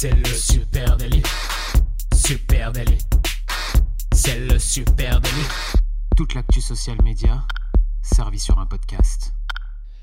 C'est le super délit. Super délit. C'est le super délit. Toute l'actu social média servie sur un podcast.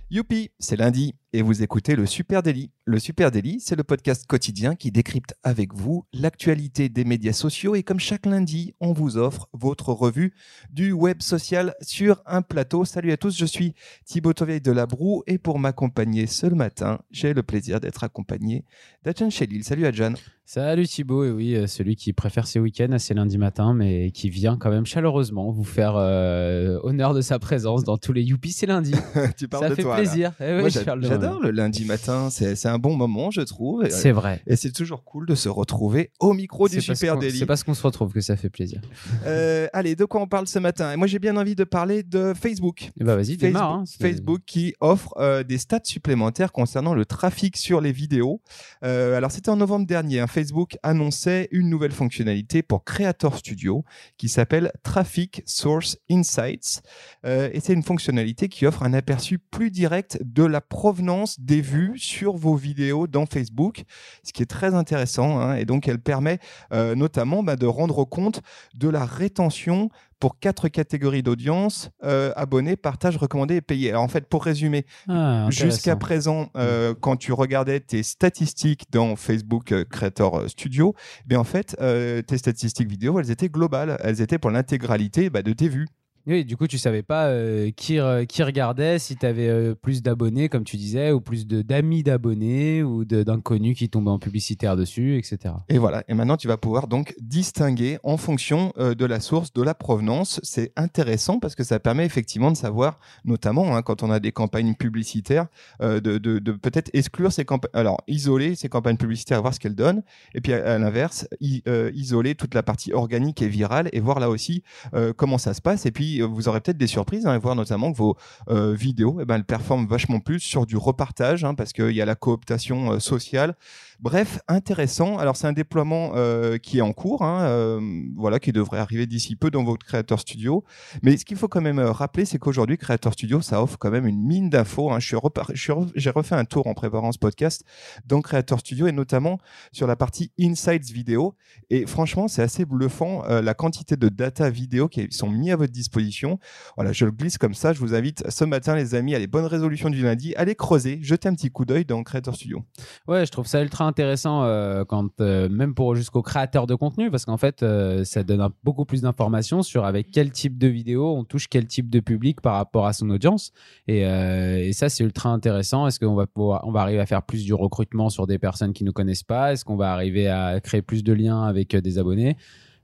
Youpi, c'est lundi et vous écoutez le Super Daily. Le Super Daily, c'est le podcast quotidien qui décrypte avec vous l'actualité des médias sociaux et comme chaque lundi, on vous offre votre revue du web social sur un plateau. Salut à tous, je suis Thibaut Toveil de la Broue et pour m'accompagner ce matin, j'ai le plaisir d'être accompagné d'Adjan Chelil. Salut Adjan. Salut Thibaut, et oui, euh, celui qui préfère ses week-ends à ses lundis matins, mais qui vient quand même chaleureusement vous faire euh, honneur de sa présence dans tous les Youpi, c'est lundi. tu parles Ça de fait toi, plaisir. Eh oui, Moi, je j'a- parle de j'adore le lundi matin, c'est un bon moment, je trouve. C'est vrai. Et c'est toujours cool de se retrouver au micro du Super Daily. C'est parce qu'on se retrouve que ça fait plaisir. Euh, allez, de quoi on parle ce matin? Et moi, j'ai bien envie de parler de Facebook. Et bah vas-y, démarre. hein. Facebook qui offre euh, des stats supplémentaires concernant le trafic sur les vidéos. Euh, alors c'était en novembre dernier, hein, Facebook annonçait une nouvelle fonctionnalité pour Creator Studio qui s'appelle Traffic Source Insights. Et c'est une fonctionnalité qui offre un aperçu plus direct de la provenance des vues sur vos vidéos dans Facebook, ce qui est très intéressant. hein. et donc elle permet euh, notamment bah, de rendre compte de la rétention pour quatre catégories d'audience euh, abonnés, partage, recommandé et payé. Alors en fait, pour résumer, Ah, jusqu'à présent, euh, quand tu regardais tes statistiques dans Facebook euh, Creator Studio, ben en fait, euh, tes statistiques vidéo, elles étaient globales, elles étaient pour l'intégralité bah, de tes vues. Oui, du coup, tu savais pas euh, qui, re- qui regardait, si tu avais plus d'abonnés, comme tu disais, ou plus d'amis d'abonnés, ou d'inconnus qui tombaient en publicitaire dessus, etc. Et voilà. Et maintenant, tu vas pouvoir donc distinguer en fonction euh, de la source, de la provenance. C'est intéressant parce que ça permet effectivement de savoir, notamment hein, quand on a des campagnes publicitaires, euh, de, peut-être exclure ces campagnes, alors isoler ces campagnes publicitaires, voir ce qu'elles donnent, et puis à, l'inverse, euh, isoler toute la partie organique et virale et voir là aussi euh, comment ça se passe. Et puis euh, vous aurez peut-être des surprises, hein, et voir notamment que vos euh, vidéos, eh ben, elles performent vachement plus sur du repartage, hein, parce qu'il y a la cooptation euh, sociale. Bref, intéressant. Alors c'est un déploiement euh, qui est en cours, hein, euh, voilà, qui devrait arriver d'ici peu dans votre Creator Studio. Mais ce qu'il faut quand même euh, rappeler, c'est qu'aujourd'hui Creator Studio, ça offre quand même une mine d'infos. hein. J'ai refait un tour en préparant ce podcast dans Creator Studio et notamment sur la partie Insights vidéo. Et franchement, c'est assez bluffant la quantité de data vidéo qui sont mis à votre disposition. Voilà, je le glisse comme ça. Je vous invite ce matin, les amis, à les bonnes résolutions du lundi, allez creuser, jeter un petit coup d'œil dans Creator Studio. Ouais, je trouve ça ultra intéressant euh, quand euh, même pour jusqu'aux créateurs de contenu parce qu'en fait euh, ça donne beaucoup plus d'informations sur avec quel type de vidéo on touche quel type de public par rapport à son audience et, et ça c'est ultra intéressant. Est-ce qu'on va pouvoir on va arriver à faire plus du recrutement sur des personnes qui nous connaissent pas? Est-ce qu'on va arriver à créer plus de liens avec des abonnés?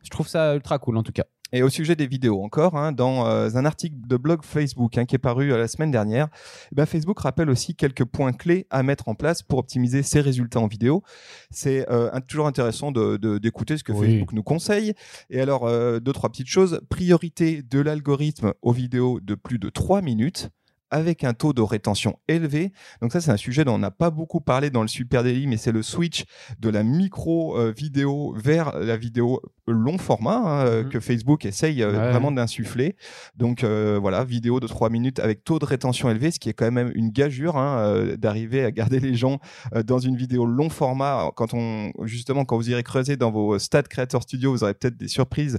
Je trouve ça ultra cool en tout cas. Et au sujet des vidéos encore, hein, dans euh, un article de blog Facebook hein, qui est paru euh, la semaine dernière, eh ben, Facebook rappelle aussi quelques points clés à mettre en place pour optimiser ses résultats en vidéo. C'est euh, toujours intéressant de- de- d'écouter ce que Oui. Facebook nous conseille. Et alors, euh, deux, trois petites choses. Priorité de l'algorithme aux vidéos de plus de 3 minutes avec un taux de rétention élevé. Donc ça, c'est un sujet dont on n'a pas beaucoup parlé dans le Super Daily, mais c'est le switch de la micro euh, vidéo vers la vidéo long format hein, euh, Mhm. que Facebook essaye euh, Ouais. vraiment d'insuffler. Donc euh, voilà, vidéo de 3 minutes avec taux de rétention élevé, ce qui est quand même une gageure hein, d'arriver à garder les gens dans une vidéo long format. Quand on justement quand vous irez creuser dans vos stats Creator Studio, vous aurez peut-être des surprises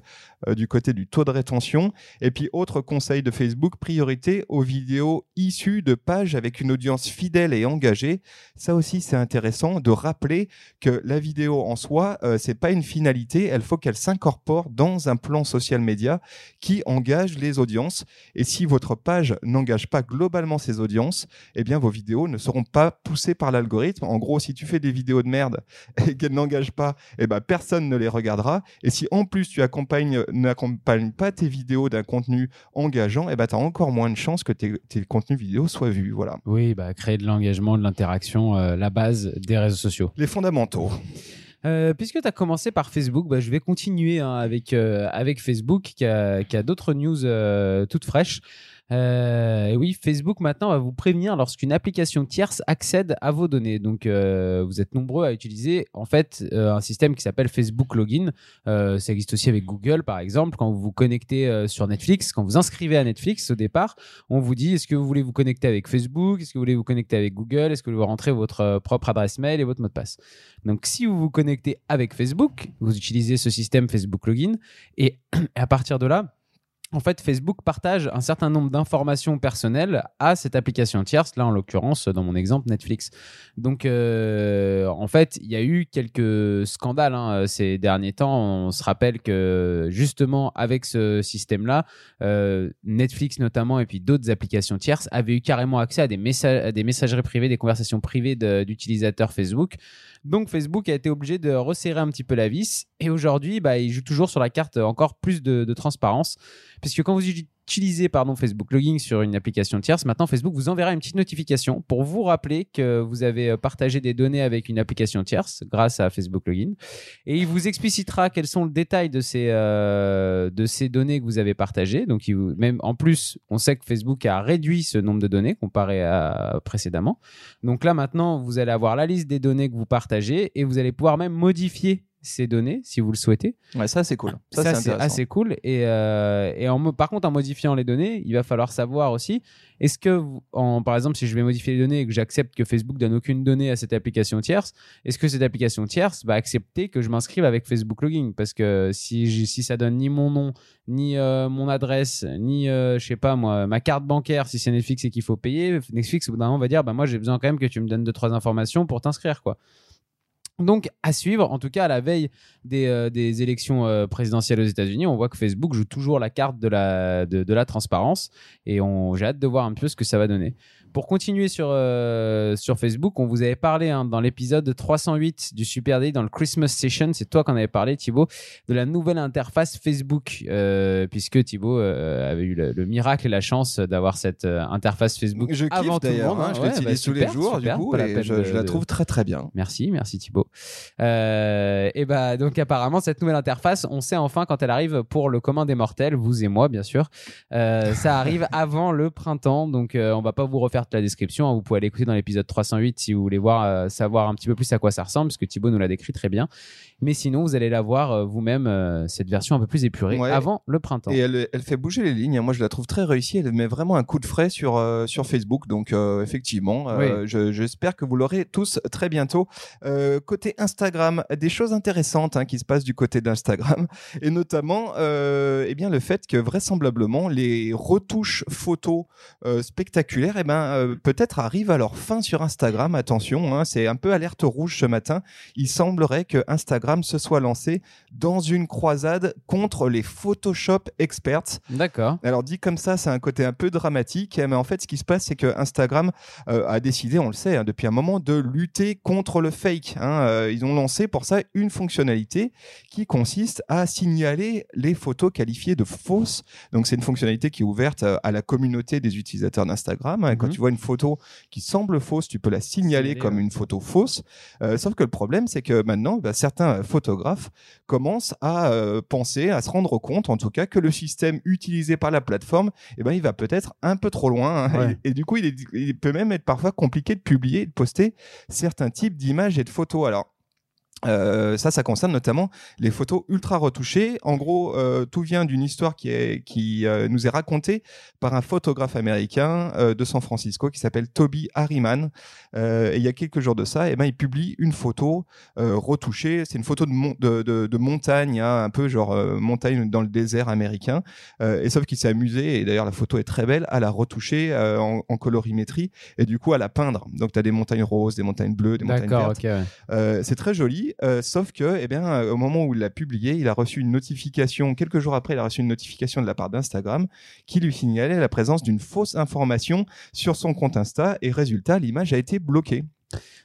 du côté du taux de rétention. Et puis autre conseil de Facebook, priorité aux vidéos issues de pages avec une audience fidèle et engagée. Ça aussi c'est intéressant de rappeler que la vidéo en soi, euh, c'est pas une finalité, elle faut qu'elle s'incorpore dans un plan social média qui engage les audiences. Et si votre page n'engage pas globalement ces audiences, eh bien vos vidéos ne seront pas poussées par l'algorithme. En gros, si tu fais des vidéos de merde et qu'elles n'engagent pas, eh ben personne ne les regardera. Et si en plus tu accompagnes, n'accompagnes pas tes vidéos d'un contenu engageant, eh ben tu as encore moins de chances que tes, tes contenus vidéo soient vus. Voilà. Oui, bah, créer de l'engagement, de l'interaction, euh, la base des réseaux sociaux. Les fondamentaux. Euh, puisque tu as commencé par Facebook, bah, je vais continuer hein, avec, euh, avec Facebook qui a, qui a d'autres news euh, toutes fraîches. Euh, oui, Facebook maintenant va vous prévenir lorsqu'une application tierce accède à vos données. Donc, euh, vous êtes nombreux à utiliser en fait euh, un système qui s'appelle Facebook Login. Ça existe aussi avec Google, par exemple. Quand vous vous connectez sur Netflix, quand vous inscrivez à Netflix au départ, on vous dit est-ce que vous voulez vous connecter avec Facebook, est-ce que vous voulez vous connecter avec Google, est-ce que vous voulez rentrer votre propre adresse mail et votre mot de passe? Donc, si vous vous connectez avec Facebook, vous utilisez ce système Facebook Login et à partir de là en fait, Facebook partage un certain nombre d'informations personnelles à cette application tierce, là en l'occurrence, dans mon exemple, Netflix. Donc, euh, en fait, il y a eu quelques scandales hein, ces derniers temps. On se rappelle que justement, avec ce système-là, euh, Netflix notamment, et puis d'autres applications tierces, avaient eu carrément accès à des, messages, à des messageries privées, des conversations privées d'utilisateurs Facebook. Donc Facebook a été obligé de resserrer un petit peu la vis et aujourd'hui, bah, il joue toujours sur la carte encore plus de transparence puisque quand vous utilisez pardon, Facebook Login sur une application tierce, maintenant Facebook vous enverra une petite notification pour vous rappeler que vous avez euh, partagé des données avec une application tierce grâce à Facebook Login et il vous explicitera quels sont le détail de ces, euh, de ces données que vous avez partagées. Donc même en plus, on sait que Facebook a réduit ce nombre de données comparé à précédemment. Donc là, maintenant, vous allez avoir la liste des données que vous partagez et vous allez pouvoir même modifier ces données si vous le souhaitez. Ouais, ça c'est cool. Ça, Ça, c'est assez cool. Et, euh, et en, par contre, en modifiant les données, il va falloir savoir aussi, est-ce que, vous- en, par exemple, si je vais modifier les données et que j'accepte que Facebook donne aucune donnée à cette application tierce, est-ce que cette application tierce va accepter que je m'inscrive avec Facebook Login? Parce que si, si ça donne ni mon nom, ni euh, mon adresse, ni, euh, je sais pas moi, ma carte bancaire, si c'est Netflix et qu'il faut payer, Netflix, au bout d'un moment, va dire, bah, moi, j'ai besoin quand même que tu me donnes deux, trois informations pour t'inscrire, quoi. Donc, à suivre, en tout cas à la veille des, euh, des élections euh, présidentielles aux États-Unis, on voit que Facebook joue toujours la carte de la, de, de la transparence et j'ai hâte de voir un peu ce que ça va donner. Pour continuer sur, euh, sur Facebook, on vous avait parlé hein, dans l'épisode 308 du Super Day, dans le Christmas Session, c'est toi qui en avais parlé, Thibaut, de la nouvelle interface Facebook, puisque Thibaut avait eu le, le miracle et la chance d'avoir cette interface Facebook Je kiffe avant tout le d'ailleurs, monde. hein, hein. je Ouais, l'utilise bah, tous les jours super, du coup et je, de- je la trouve très très bien. Merci, merci Thibaut. Euh, et bah donc apparemment cette nouvelle interface, on sait enfin quand elle arrive pour le commun des mortels, vous et moi bien sûr. Euh, ça arrive avant le printemps, donc euh, on va pas vous refaire toute la description. hein. Vous pouvez aller écouter dans l'épisode 308 si vous voulez voir savoir un petit peu plus à quoi ça ressemble, parce que Thibaut nous l'a décrit très bien. Mais sinon vous allez la voir vous-même cette version un peu plus épurée Ouais. avant le printemps. Et elle, elle fait bouger les lignes. Moi, je la trouve très réussie. Elle met vraiment un coup de frais sur, sur Facebook. Donc, effectivement, je- j'espère que vous l'aurez tous très bientôt. Côté Instagram, des choses intéressantes hein, qui se passent du côté d'Instagram. Et notamment, euh, eh bien, le fait que vraisemblablement, les retouches photos euh, spectaculaires, eh ben, euh, peut-être arrivent à leur fin sur Instagram. Attention, hein, c'est un peu alerte rouge ce matin. Il semblerait que Instagram se soit lancé dans une croisade contre les Photoshop experts. D'accord. Alors dit comme ça, c'est un côté un peu dramatique, mais en fait, ce qui se passe, c'est que Instagram euh, a décidé, on le sait, hein, depuis un moment, de lutter contre le fake. hein. Euh, ils ont lancé pour ça une fonctionnalité qui consiste à signaler les photos qualifiées de fausses. Donc c'est une fonctionnalité qui est ouverte euh, à la communauté des utilisateurs d'Instagram. hein. Quand Mhm. tu vois une photo qui semble fausse, tu peux la signaler comme une photo fausse. Euh, sauf que le problème, c'est que maintenant, bah, certains photographes commencent à euh, penser, à se rendre compte, en tout cas, que le système utilisé par la plateforme, eh ben, il va peut-être un peu trop loin. hein. Ouais. Et, et du coup, il, est- il peut même être parfois compliqué de publier, de poster certains types d'images et de photos. Euh, ça, ça concerne notamment les photos ultra retouchées. En gros, euh, tout vient d'une histoire qui, est, qui euh, nous est racontée par un photographe américain euh, de San Francisco qui s'appelle Toby Harriman. Euh, et il y a quelques jours de ça, eh ben, il publie une photo euh, retouchée. C'est une photo de, mon- de, de, de montagne, hein, un peu genre euh, montagne dans le désert américain. Euh, et sauf qu'il s'est amusé, et d'ailleurs la photo est très belle, à la retoucher euh, en, en colorimétrie et du coup à la peindre. Donc tu as des montagnes roses, des montagnes bleues, des montagnes D'accord, vertes. ok. ouais. Euh, c'est très joli, euh, sauf que, eh bien, euh, au moment où il l'a publié, il a reçu une notification. Quelques jours après, il a reçu une notification de la part d'Instagram qui lui signalait la présence d'une fausse information sur son compte Insta. Et résultat, l'image a été bloquée.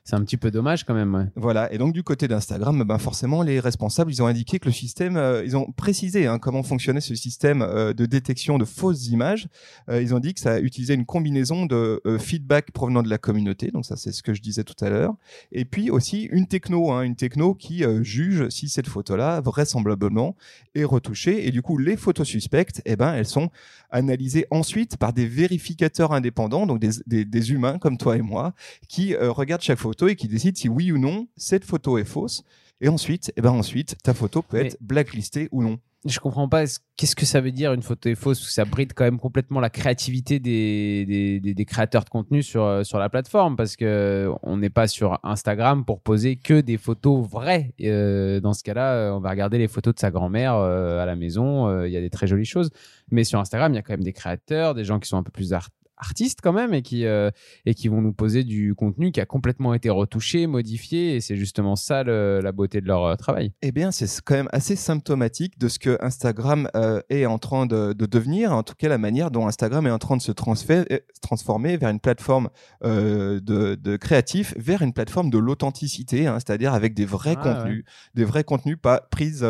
C'est un petit peu dommage quand même. Voilà. Et donc du côté d'Instagram, ben forcément, les responsables, ils ont indiqué que le système, euh, ils ont précisé hein, comment fonctionnait ce système euh, de détection de fausses images. Euh, ils ont dit que ça utilisait une combinaison de feedback provenant de la communauté. Donc ça, c'est ce que je disais tout à l'heure. Et puis aussi une techno, hein, une techno qui juge si cette photo-là vraisemblablement est retouchée. Et du coup, les photos suspectes, eh ben, elles sont analysées ensuite par des vérificateurs indépendants, donc des, des humains comme toi et moi, qui regardent chaque photo et qui décide si oui ou non cette photo est fausse. Et ensuite, et eh ben ensuite, ta photo peut être blacklistée ou non. Je comprends pas qu'est-ce que ça veut dire une photo est fausse? Parce que ça bride quand même complètement la créativité des, des, des, créateurs de contenu sur, euh, sur la plateforme parce que on n'est pas sur Instagram pour poser que des photos vraies. Euh, dans ce cas-là, euh, on va regarder les photos de sa grand-mère à la maison. Il y a des très jolies choses, mais sur Instagram, il y a quand même des créateurs, des gens qui sont un peu plus art artistes quand même et qui, euh, et qui vont nous poser du contenu qui a complètement été retouché, modifié et c'est justement ça la beauté de leur euh, travail. Eh bien, c'est quand même assez symptomatique de ce que Instagram euh, est en train de, devenir, en tout cas la manière dont Instagram est en train de se transformer vers une plateforme de, de créatif, vers une plateforme de l'authenticité, hein, c'est-à-dire avec des vrais ah, contenus, des vrais contenus pas prises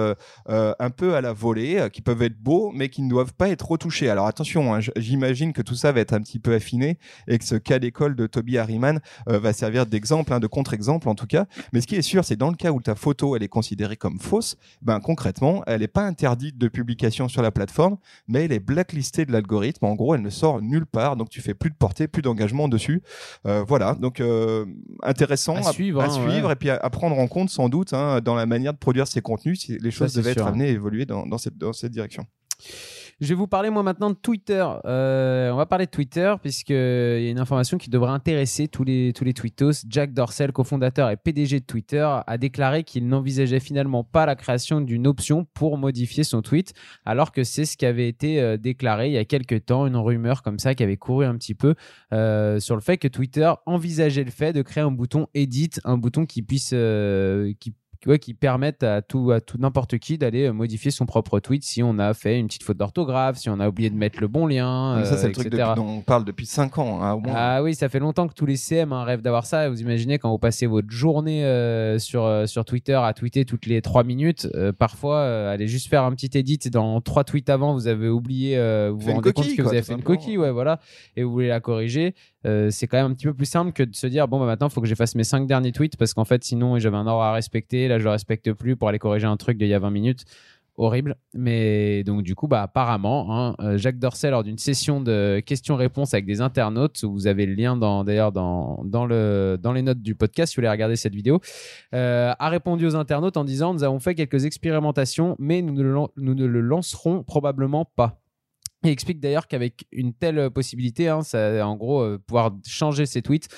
un peu à la volée, qui peuvent être beaux mais qui ne doivent pas être retouchés. Alors attention, hein, j'imagine que tout ça va être un petit peu affiné et que ce cas d'école de Toby Harriman euh, va servir d'exemple, hein, de contre-exemple en tout cas. Mais ce qui est sûr, c'est dans le cas où ta photo elle est considérée comme fausse, ben concrètement, elle n'est pas interdite de publication sur la plateforme, mais elle est blacklistée de l'algorithme. En gros, elle ne sort nulle part, donc tu fais plus de portée, plus d'engagement dessus. Euh, voilà, donc euh, intéressant à, suivre, à, suivre et puis à, prendre en compte sans doute hein, dans la manière de produire ces contenus si les choses devaient être amenées à évoluer dans, dans, cette, dans cette direction. Je vais vous parler moi maintenant de Twitter. Euh, on va parler de Twitter puisqu'il y a une information qui devrait intéresser tous les, tous les tweetos. Jack Dorsey, cofondateur et PDG de Twitter, a déclaré qu'il n'envisageait finalement pas la création d'une option pour modifier son tweet, alors que c'est ce qui avait été euh, déclaré il y a quelques temps, une rumeur comme ça qui avait couru un petit peu euh, sur le fait que Twitter envisageait le fait de créer un bouton edit, un bouton qui puisse, qui qui permettent à tout, à tout n'importe qui d'aller euh, modifier son propre tweet si on a fait une petite faute d'orthographe, si on a oublié de mettre le bon lien. ça, c'est le euh, truc dont on parle depuis 5 ans, hein, au moins. Ah oui, ça fait longtemps que tous les CM hein, rêvent d'avoir ça. Vous imaginez quand vous passez votre journée euh, sur, sur Twitter à tweeter toutes les 3 minutes, parfois, allez juste faire un petit edit dans 3 tweets avant, vous avez oublié, vous vous rendez compte que vous avez fait une coquille, ouais, voilà, et vous voulez la corriger. C'est quand même un petit peu plus simple que de se dire bon bah maintenant il faut que j'efface mes 5 derniers tweets parce qu'en fait sinon j'avais un ordre à respecter là je le respecte plus pour aller corriger un truc d'il y a 20 minutes. Horrible. Mais donc, du coup, bah, apparemment, hein, euh, Jacques Dorcel, lors d'une session de questions-réponses avec des internautes, où vous avez le lien d'ailleurs dans, dans, le, dans les notes du podcast, si vous voulez regarder cette vidéo, euh, a répondu aux internautes en disant Nous avons fait quelques expérimentations, mais nous ne nous ne le lancerons probablement pas. Il explique d'ailleurs qu'avec une telle possibilité, hein, ça, en gros, euh, pouvoir changer ses tweets,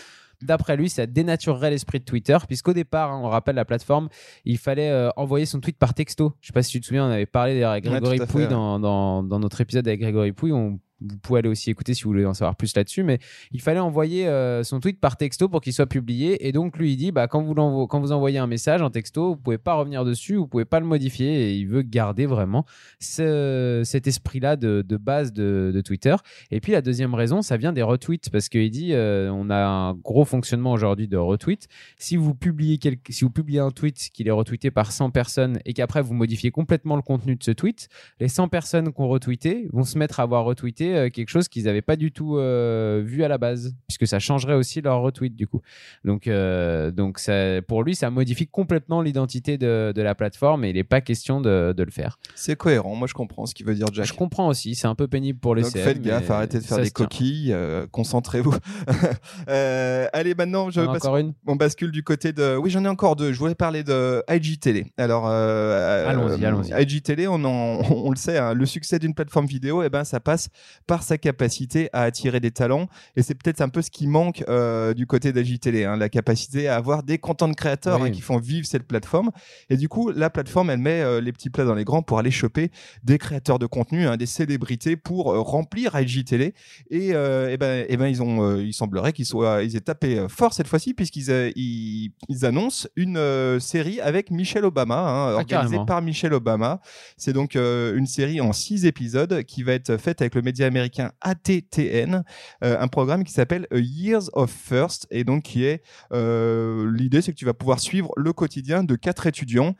D'après lui, ça dénaturerait l'esprit de Twitter, puisqu'au départ, hein, on rappelle la plateforme, il fallait euh, envoyer son tweet par texto. Je sais pas si tu te souviens, on avait parlé avec Grégory Pouy dans, dans, dans, notre épisode avec Grégory Pouy. On vous pouvez aller aussi écouter si vous voulez en savoir plus là-dessus, mais il fallait envoyer euh, son tweet par texto pour qu'il soit publié. Et donc, lui, il dit bah, quand, vous quand vous envoyez un message en texto, vous pouvez pas revenir dessus, vous pouvez pas le modifier. Et il veut garder vraiment ce, cet esprit-là de, de, base de, de, Twitter. Et puis, la deuxième raison, ça vient des retweets, parce qu'il dit euh, on a un gros fonctionnement aujourd'hui de retweets. Si vous, publiez quelque, si vous publiez un tweet qui est retweeté par 100 personnes et qu'après vous modifiez complètement le contenu de ce tweet, les 100 personnes qui ont retweeté vont se mettre à avoir retweeté euh, quelque chose qu'ils n'avaient pas du tout euh, vu à la base, puisque ça changerait aussi leur retweet du coup. Donc, euh, donc ça, pour lui, ça modifie complètement l'identité de, de, la plateforme et il n'est pas question de, de le faire. C'est cohérent, moi je comprends ce qu'il veut dire Jack. Je comprends aussi, c'est un peu pénible pour les donc, Faites gaffe, arrêtez de faire des coquilles, concentrez-vous. allez, maintenant, je encore une on bascule du côté de. Oui, j'en ai encore deux. Je voulais parler de IGTV. Alors, allons-y, allons-y. IGTV, on, on, le sait, hein, le succès d'une plateforme vidéo, et eh ben, ça passe par sa capacité à attirer des talents. Et c'est peut-être un peu ce qui manque euh, du côté d'Agitélé, hein, la capacité à avoir des content créateurs hein, qui font vivre cette plateforme. Et du coup, la plateforme, elle met euh, les petits plats dans les grands pour aller choper des créateurs de contenu, hein, des célébrités pour euh, remplir IGTV. Et, et, ben, et ben, ils ont, il semblerait qu'ils soient, ils aient tapé fort cette fois-ci puisqu'ils ils, ils, annoncent une série avec Michelle Obama, ah, organisée par Michelle Obama. C'est donc une série en six épisodes qui va être faite avec le média américain américain ATTN, un programme qui s'appelle Years of First et donc qui est l'idée c'est que tu vas pouvoir suivre le quotidien de quatre étudiants,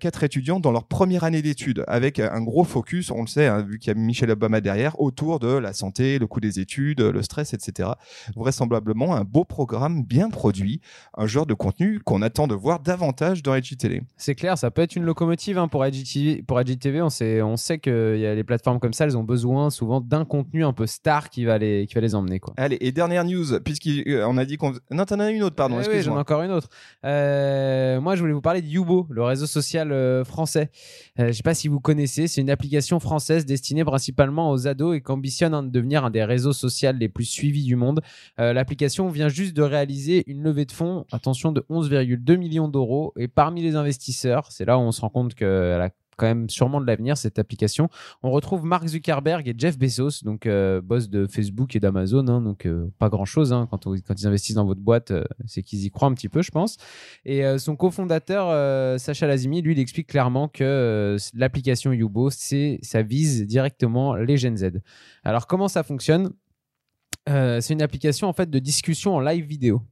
quatre étudiants dans leur première année d'études avec un gros focus, on le sait, hein, vu qu'il y a Michel Obama derrière, autour de la santé, le coût des études, le stress, etc. Vraisemblablement un beau programme bien produit, un genre de contenu qu'on attend de voir davantage dans IGTV. C'est clair, ça peut être une locomotive hein, pour IGTV. Pour on sait, on sait que y a les plateformes comme ça, elles ont besoin souvent d'un contenu un peu star qui va les, qui va les emmener. Quoi. Allez, et dernière news, puisqu'on a dit qu'on. Non, t'en as une autre, pardon. Eh oui, j'en ai encore une autre. Euh, moi, je voulais vous parler de Yubo, le réseau social euh, français. Euh, je sais pas si vous connaissez, c'est une application française destinée principalement aux ados et qui ambitionne hein, de devenir un des réseaux sociaux les plus suivis du monde. L'application vient juste de réaliser une levée de fonds, attention, de 11,2 millions d'euros. Et parmi les investisseurs, c'est là où on se rend compte qu'elle a quand même sûrement de l'avenir cette application. On retrouve Mark Zuckerberg et Jeff Bezos, donc euh, boss de Facebook et d'Amazon, hein, donc euh, pas grand chose hein, quand, ils investissent dans votre boîte, euh, c'est qu'ils y croient un petit peu, je pense. Et son cofondateur Sacha Lazimi, lui, il explique clairement que l'application Yubo, ça vise directement les Gen Z. Alors comment ça fonctionne? C'est une application en fait de discussion en live vidéo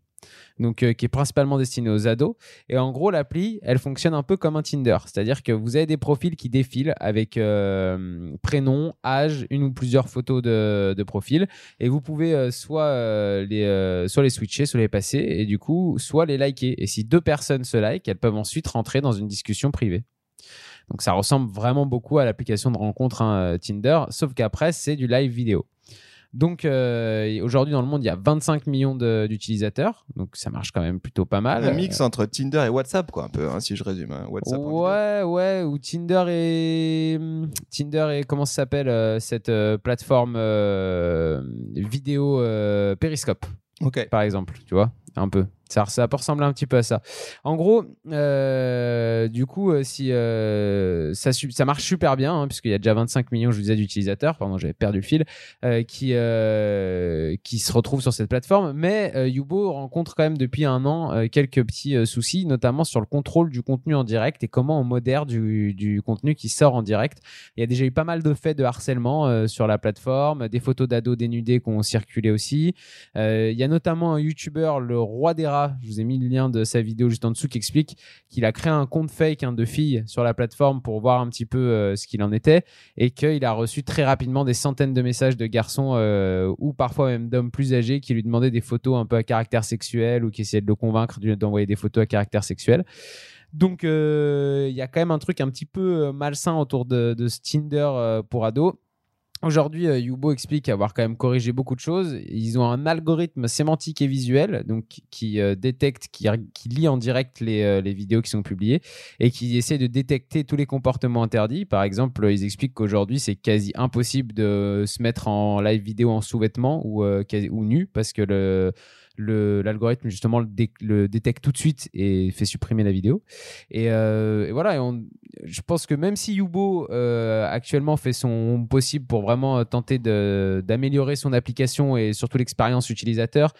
donc euh, qui est principalement destiné aux ados. Et en gros, l'appli, elle fonctionne un peu comme un Tinder, c'est-à-dire que vous avez des profils qui défilent avec euh, prénom, âge, une ou plusieurs photos de, profil, et vous pouvez euh, soit les soit les switcher, soit les passer, et du coup, soit les liker. Et si deux personnes se like, elles peuvent ensuite rentrer dans une discussion privée. Donc ça ressemble vraiment beaucoup à l'application de rencontre hein, Tinder, sauf qu'après c'est du live vidéo. Donc euh, aujourd'hui dans le monde, il y a 25 millions d'utilisateurs, donc ça marche quand même plutôt pas mal. Un mix entre Tinder et WhatsApp, quoi, un peu, hein, si je résume. Hein. WhatsApp ouais, ouais, ou Tinder et Tinder et comment ça s'appelle euh, cette euh, plateforme vidéo Periscope, ok, par exemple, tu vois, un peu. Ça, ça peut ressembler un petit peu à ça. En gros, euh, du coup, euh, si euh, ça, ça marche super bien, hein, puisqu'il y a déjà 25 millions, je vous disais, d'utilisateurs, pardon, j'avais perdu le fil, qui, qui se retrouvent sur cette plateforme. Mais Yubo rencontre quand même depuis un an quelques petits soucis, notamment sur le contrôle du contenu en direct et comment on modère du, du, contenu qui sort en direct. Il y a déjà eu pas mal de faits de harcèlement sur la plateforme, des photos d'ados dénudés qui ont circulé aussi. il y a notamment un YouTuber, le roi des je vous ai mis le lien de sa vidéo juste en dessous qui explique qu'il a créé un compte fake hein, de filles sur la plateforme pour voir un petit peu euh, ce qu'il en était et qu'il a reçu très rapidement des centaines de messages de garçons euh, ou parfois même d'hommes plus âgés qui lui demandaient des photos un peu à caractère sexuel ou qui essayaient de le convaincre d'envoyer des photos à caractère sexuel. Donc euh, il y a quand même un truc un petit peu malsain autour de, de ce Tinder pour ados. Aujourd'hui, euh, Yubo explique avoir quand même corrigé beaucoup de choses. Ils ont un algorithme sémantique et visuel donc, qui euh, détecte, qui, lit en direct les, euh, les, vidéos qui sont publiées et qui essaie de détecter tous les comportements interdits. Par exemple, ils expliquent qu'aujourd'hui, c'est quasi impossible de se mettre en live vidéo en sous-vêtements ou, ou nu parce que le l'algorithme justement le, détecte tout de suite et fait supprimer la vidéo. Et, euh, voilà, je pense que même si Yubo euh, actuellement fait son possible pour vraiment tenter d'améliorer son application et surtout l'expérience utilisateur,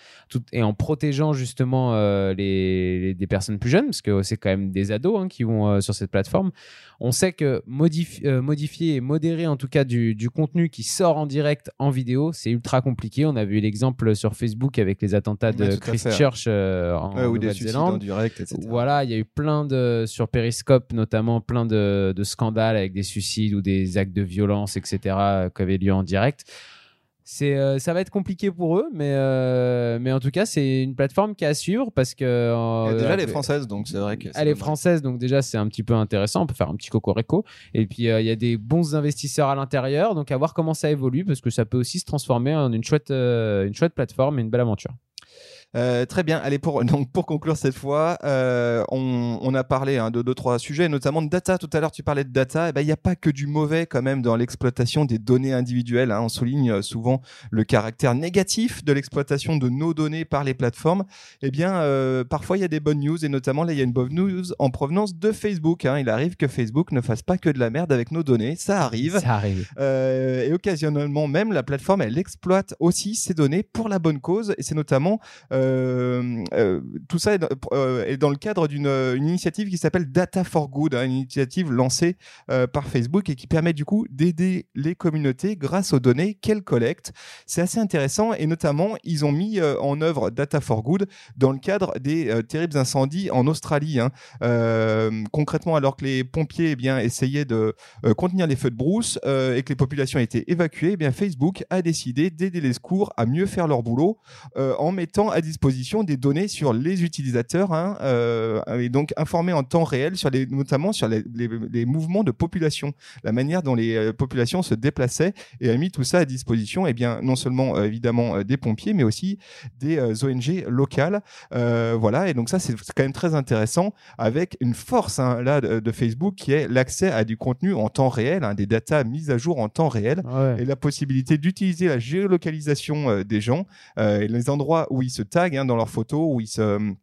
et en protégeant justement euh, les, des personnes plus jeunes, parce que c'est quand même des ados hein, qui vont sur cette plateforme, on sait que modifier et modérer en tout cas du contenu qui sort en direct en vidéo, c'est ultra compliqué. On a vu l'exemple sur Facebook avec les attentats de Christchurch euh, en Nouvelle-Zélande. Voilà, il y a eu plein de sur Periscope notamment plein de, de, scandales avec des suicides ou des actes de violence, etc. qui avaient lieu en direct. C'est, euh, ça va être compliqué pour eux, mais, euh, mais en tout cas, c'est une plateforme qui est à suivre parce que. déjà, elle est française, donc c'est vrai que. Elle est française, donc déjà, c'est un petit peu intéressant. On peut faire un petit cocorico. Et puis, il y a des bons investisseurs à l'intérieur, donc à voir comment ça évolue parce que ça peut aussi se transformer en une chouette, une chouette plateforme et une belle aventure. Euh, très bien. Allez, pour, donc, pour conclure cette fois, euh, on, on, a parlé hein, de deux, trois sujets, notamment de data. Tout à l'heure, tu parlais de data. Eh ben, il n'y a pas que du mauvais quand même dans l'exploitation des données individuelles. Hein. On souligne euh, souvent le caractère négatif de l'exploitation de nos données par les plateformes. Eh bien, euh, parfois, il y a des bonnes news et notamment, là, il y a une bonne news en provenance de Facebook. Hein. Il arrive que Facebook ne fasse pas que de la merde avec nos données. Ça arrive. Ça arrive. Euh, et occasionnellement, même, la plateforme, elle exploite aussi ces données pour la bonne cause. Et c'est notamment tout ça est, dans le cadre d'une initiative qui s'appelle Data for Good, hein, une initiative lancée par Facebook et qui permet du coup d'aider les communautés grâce aux données qu'elles collectent. C'est assez intéressant et notamment ils ont mis en œuvre Data for Good dans le cadre des terribles incendies en Australie. Hein. concrètement, alors que les pompiers eh bien, essayaient de contenir les feux de brousse et que les populations étaient évacuées, eh bien, Facebook a décidé d'aider les secours à mieux faire leur boulot en mettant à disposition des données sur les utilisateurs hein, et donc informer en temps réel sur les, notamment sur les, les, mouvements de population, la manière dont les populations se déplaçaient et a mis tout ça à disposition, et eh bien, non seulement évidemment des pompiers, mais aussi des ONG locales. voilà, et donc ça, c'est quand même très intéressant avec une force hein, là de, Facebook qui est l'accès à du contenu en temps réel, hein, des datas mises à jour en temps réel et la possibilité d'utiliser la géolocalisation des gens et les endroits où ils se hein, dans leurs photos, où ils se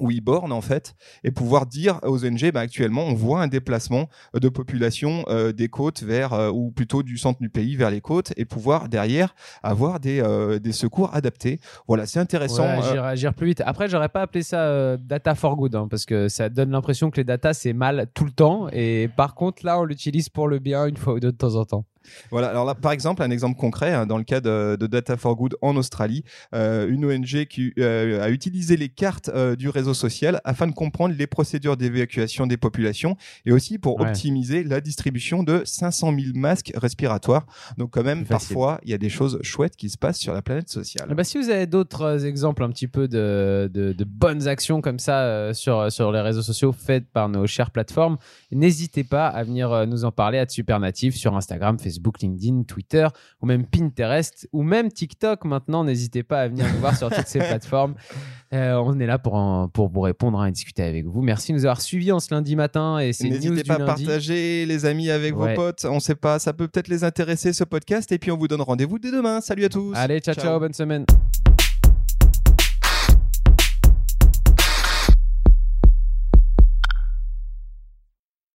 où ils bornent en fait et pouvoir dire aux ONG bah, actuellement on voit un déplacement de population euh, des côtes vers euh, ou plutôt du centre du pays vers les côtes et pouvoir derrière avoir des, euh, des secours adaptés. Voilà c'est intéressant ouais, réagir plus vite. Après j'aurais pas appelé ça data for good hein, parce que ça donne l'impression que les data c'est mal tout le temps et par contre là on l'utilise pour le bien une fois ou deux de temps en temps voilà, alors là, par exemple, un exemple concret, hein, dans le cas de, Data for Good en Australie, euh, une ONG qui euh, a utilisé les cartes euh, du réseau social afin de comprendre les procédures d'évacuation des populations et aussi pour optimiser la distribution de 500 000 masques respiratoires. Donc quand même, parfois, il y a des choses chouettes qui se passent sur la planète sociale. bah, si vous avez d'autres exemples un petit peu de, de, bonnes actions comme ça sur, sur les réseaux sociaux faites par nos chères plateformes, n'hésitez pas à venir nous en parler à Supernative sur Instagram, Facebook Facebook, LinkedIn, Twitter ou même Pinterest ou même TikTok maintenant. N'hésitez pas à venir nous voir sur toutes ces plateformes. Euh, on est là pour, pour vous répondre hein, et discuter avec vous. Merci de nous avoir suivis en ce lundi matin. et N'hésitez pas à partager les amis avec vos potes. On sait pas, ça peut peut-être les intéresser ce podcast. Et puis on vous donne rendez-vous dès demain. Salut à tous. Allez, ciao, ciao, ciao bonne semaine.